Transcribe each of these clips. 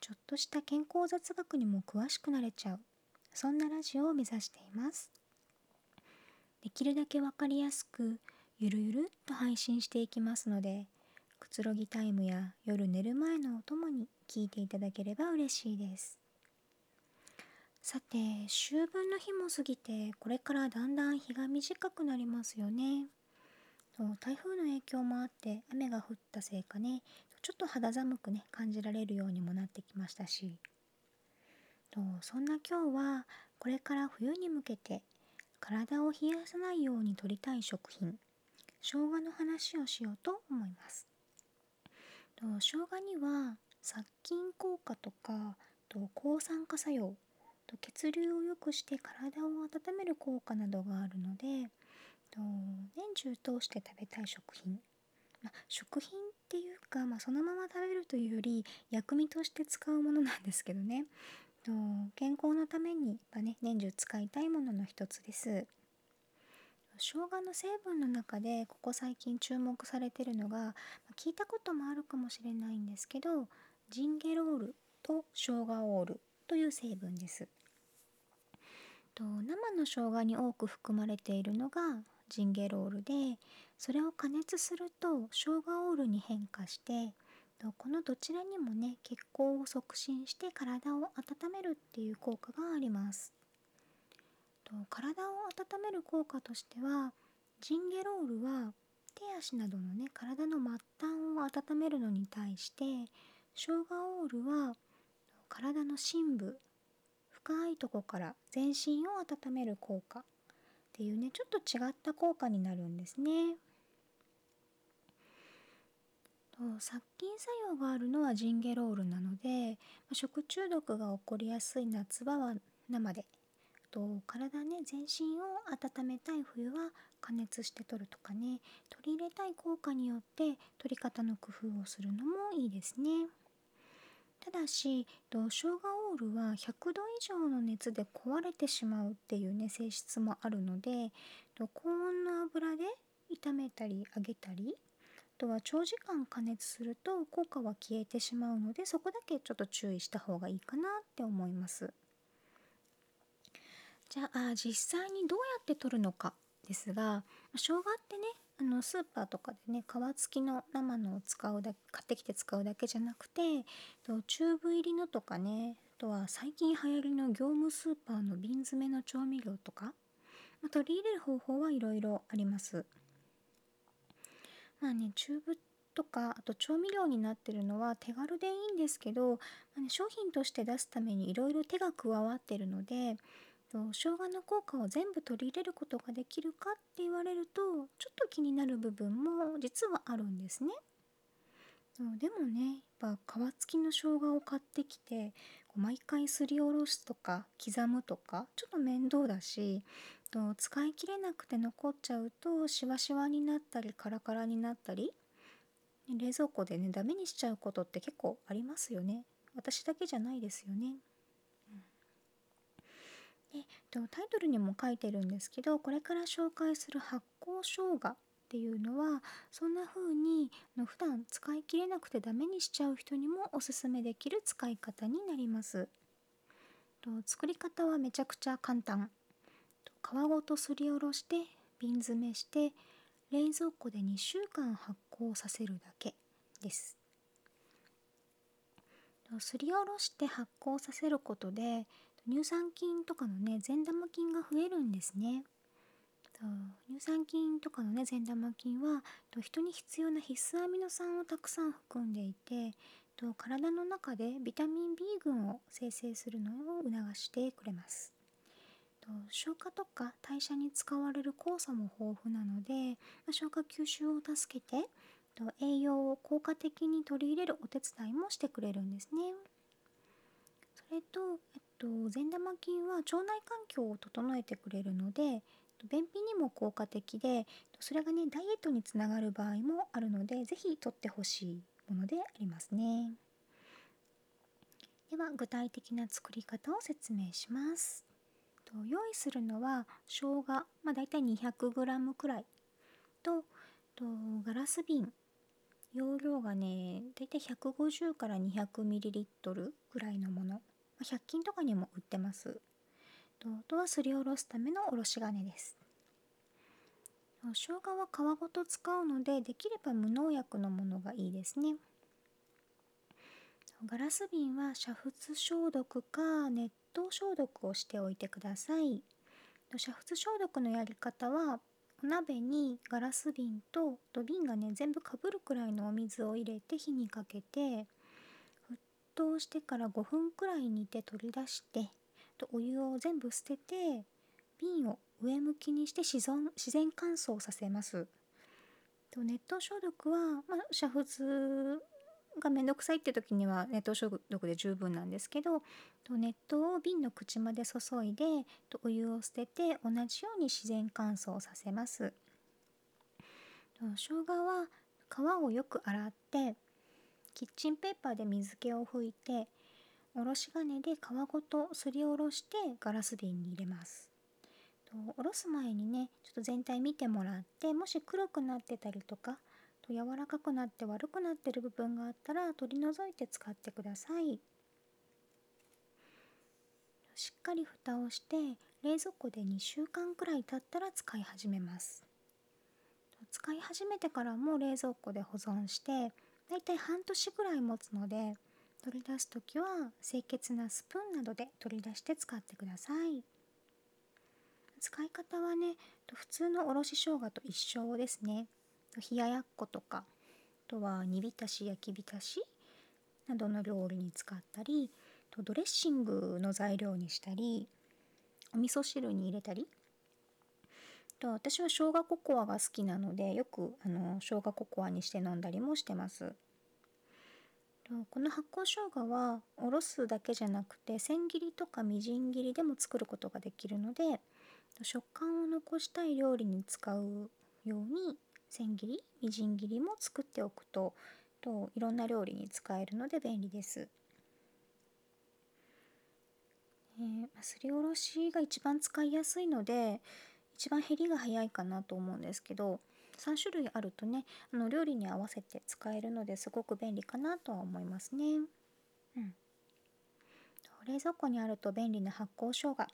ちょっとした健康雑学にも詳しくなれちゃう。そんなラジオを目指しています。できるだけわかりやすくゆるゆるっと配信していきますのでくつろぎタイムや夜寝る前のお供に聞いていただければ嬉しいです。さて秋分の日も過ぎてこれからだんだん日が短くなりますよね。台風の影響もあって雨が降ったせいかねちょっと肌寒くね感じられるようにもなってきましたし。とそんな今日はこれから冬に向けて体を冷やさないように摂りたい食品生姜の話をしようと思います。と生姜には殺菌効果とかと抗酸化作用と血流を良くして体を温める効果などがあるのでと年中通して食べたい食品。ま、食品っていうか、まあ、そのまま食べるというより薬味として使うものなんですけどね。と健康のためにやっぱ、ね、年中使いたいものの一つです。生姜の成分の中でここ最近注目されてるのが、聞いたこともあるかもしれないんですけどジンゲロールと生姜オールという成分です。と生の生姜に多く含まれているのがジンゲロールでそれを加熱すると生姜オールに変化してこのどちらにもね血行を促進して体を温めるっていう効果があります。体を温める効果としてはジンゲロールは手足などのね体の末端を温めるのに対して生姜オールは体の深部深いとこから全身を温める効果。っていうねちょっと違った効果になるんですね。殺菌作用があるのはジンゲロールなので食中毒が起こりやすい夏場は生でと体ね全身を温めたい冬は加熱して取るとかね取り入れたい効果によって取り方の工夫をするのもいいですねただし生姜オールは100度以上の熱で壊れてしまうっていうね性質もあるので高温の油で炒めたり揚げたりあとは長時間加熱すると効果は消えてしまうのでそこだけちょっと注意した方がいいかなって思います。じゃあ実際にどうやって取るのかですが生姜ってねあのスーパーとかでね皮付きの生のを使うだ買ってきて使うだけじゃなくてとチューブ入りのとかねあとは最近流行りの業務スーパーの瓶詰めの調味料とか、まあ、取り入れる方法はいろいろあります。まあねチューブとかあと調味料になってるのは手軽でいいんですけど、まあね、商品として出すためにいろいろ手が加わってるので生姜の効果を全部取り入れることができるかって言われるとちょっと気になる部分も実はあるんですね。でもねやっぱ皮付きの生姜を買ってきて毎回すりおろすとか刻むとかちょっと面倒だしと使い切れなくて残っちゃうとシワシワになったりカラカラになったり冷蔵庫でねダメにしちゃうことって結構ありますよね私だけじゃないですよね、うん、でタイトルにも書いてるんですけどこれから紹介する発酵生姜っていうのはそんな風にの普段使い切れなくてダメにしちゃう人にもおすすめできる使い方になります。と作り方はめちゃくちゃ簡単。皮ごとすりおろして瓶詰めして冷蔵庫で2週間発酵させるだけです。すりおろして発酵させることで乳酸菌とかのね善玉菌が増えるんですね。乳酸菌とかのね善玉菌は人に必要な必須アミノ酸をたくさん含んでいて体の中でビタミン B 群を生成するのを促してくれます。消化とか代謝に使われる酵素も豊富なので、消化吸収を助けて栄養を効果的に取り入れるお手伝いもしてくれるんですね。と、えっと、善玉菌は腸内環境を整えてくれるので便秘にも効果的でそれがねダイエットにつながる場合もあるので是非とってほしいものでありますね。では具体的な作り方を説明します。用意するのは生姜、まあ、大体 200g くらいととガラス瓶。容量がね大体150から 200ml ぐらいのもの。100均とかにも売ってます。とあとはすりおろすためのおろし金です。生姜は皮ごと使うのでできれば無農薬のものがいいですね。ガラス瓶は煮沸消毒か熱湯消毒をしておいてください。煮沸消毒のやり方はお鍋にガラス瓶と瓶がね全部かぶるくらいのお水を入れて火にかけて沸騰してから5分くらい煮て取り出してとお湯を全部捨てて瓶を上向きにして自然自然乾燥させます。と熱湯消毒は、まあ、煮沸がめんどくさいって時には熱湯消毒で十分なんですけど熱湯を瓶の口まで注いでお湯を捨てて同じように自然乾燥させます。生姜は皮をよく洗ってキッチンペーパーで水気を拭いておろし金で皮ごとすりおろしてガラス瓶に入れます。おろす前にねちょっと全体見てもらってもし黒くなってたりとかと柔らかくなって悪くなってる部分があったら取り除いて使ってくださいしっかり蓋をして冷蔵庫で2週間くらい経ったら使い始めます使い始めてからも冷蔵庫で保存してだいたい半年ぐらい持つので取り出す時は清潔なスプーンなどで取り出して使ってください。使い方はね普通のおろし生姜と一緒ですね。冷ややっことかあとは煮浸し焼き浸しなどの料理に使ったりドレッシングの材料にしたりお味噌汁に入れたりと私は生姜ココアが好きなのでよくあの生姜ココアにして飲んだりもしてますこの発酵生姜はおろすだけじゃなくて千切りとかみじん切りでも作ることができるので食感を残したい料理に使うように千切りみじん切りも作っておくとといろんな料理に使えるので便利です。えー、すりおろしが一番使いやすいので一番減りが早いかなと思うんですけど3種類あるとねあの料理に合わせて使えるのですごく便利かなとは思いますね。うん、冷蔵庫にあると便利な発酵生姜こ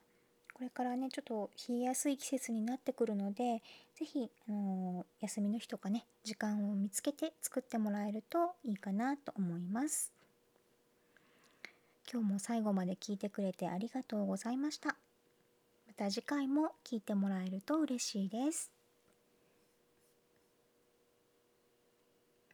れからねちょっと冷えやすい季節になってくるので是非、あのー、休みの日とかね時間を見つけて作ってもらえるといいかなと思います。今日も最後まで聞いてくれてありがとうございました。また次回も聞いてもらえると嬉しいです。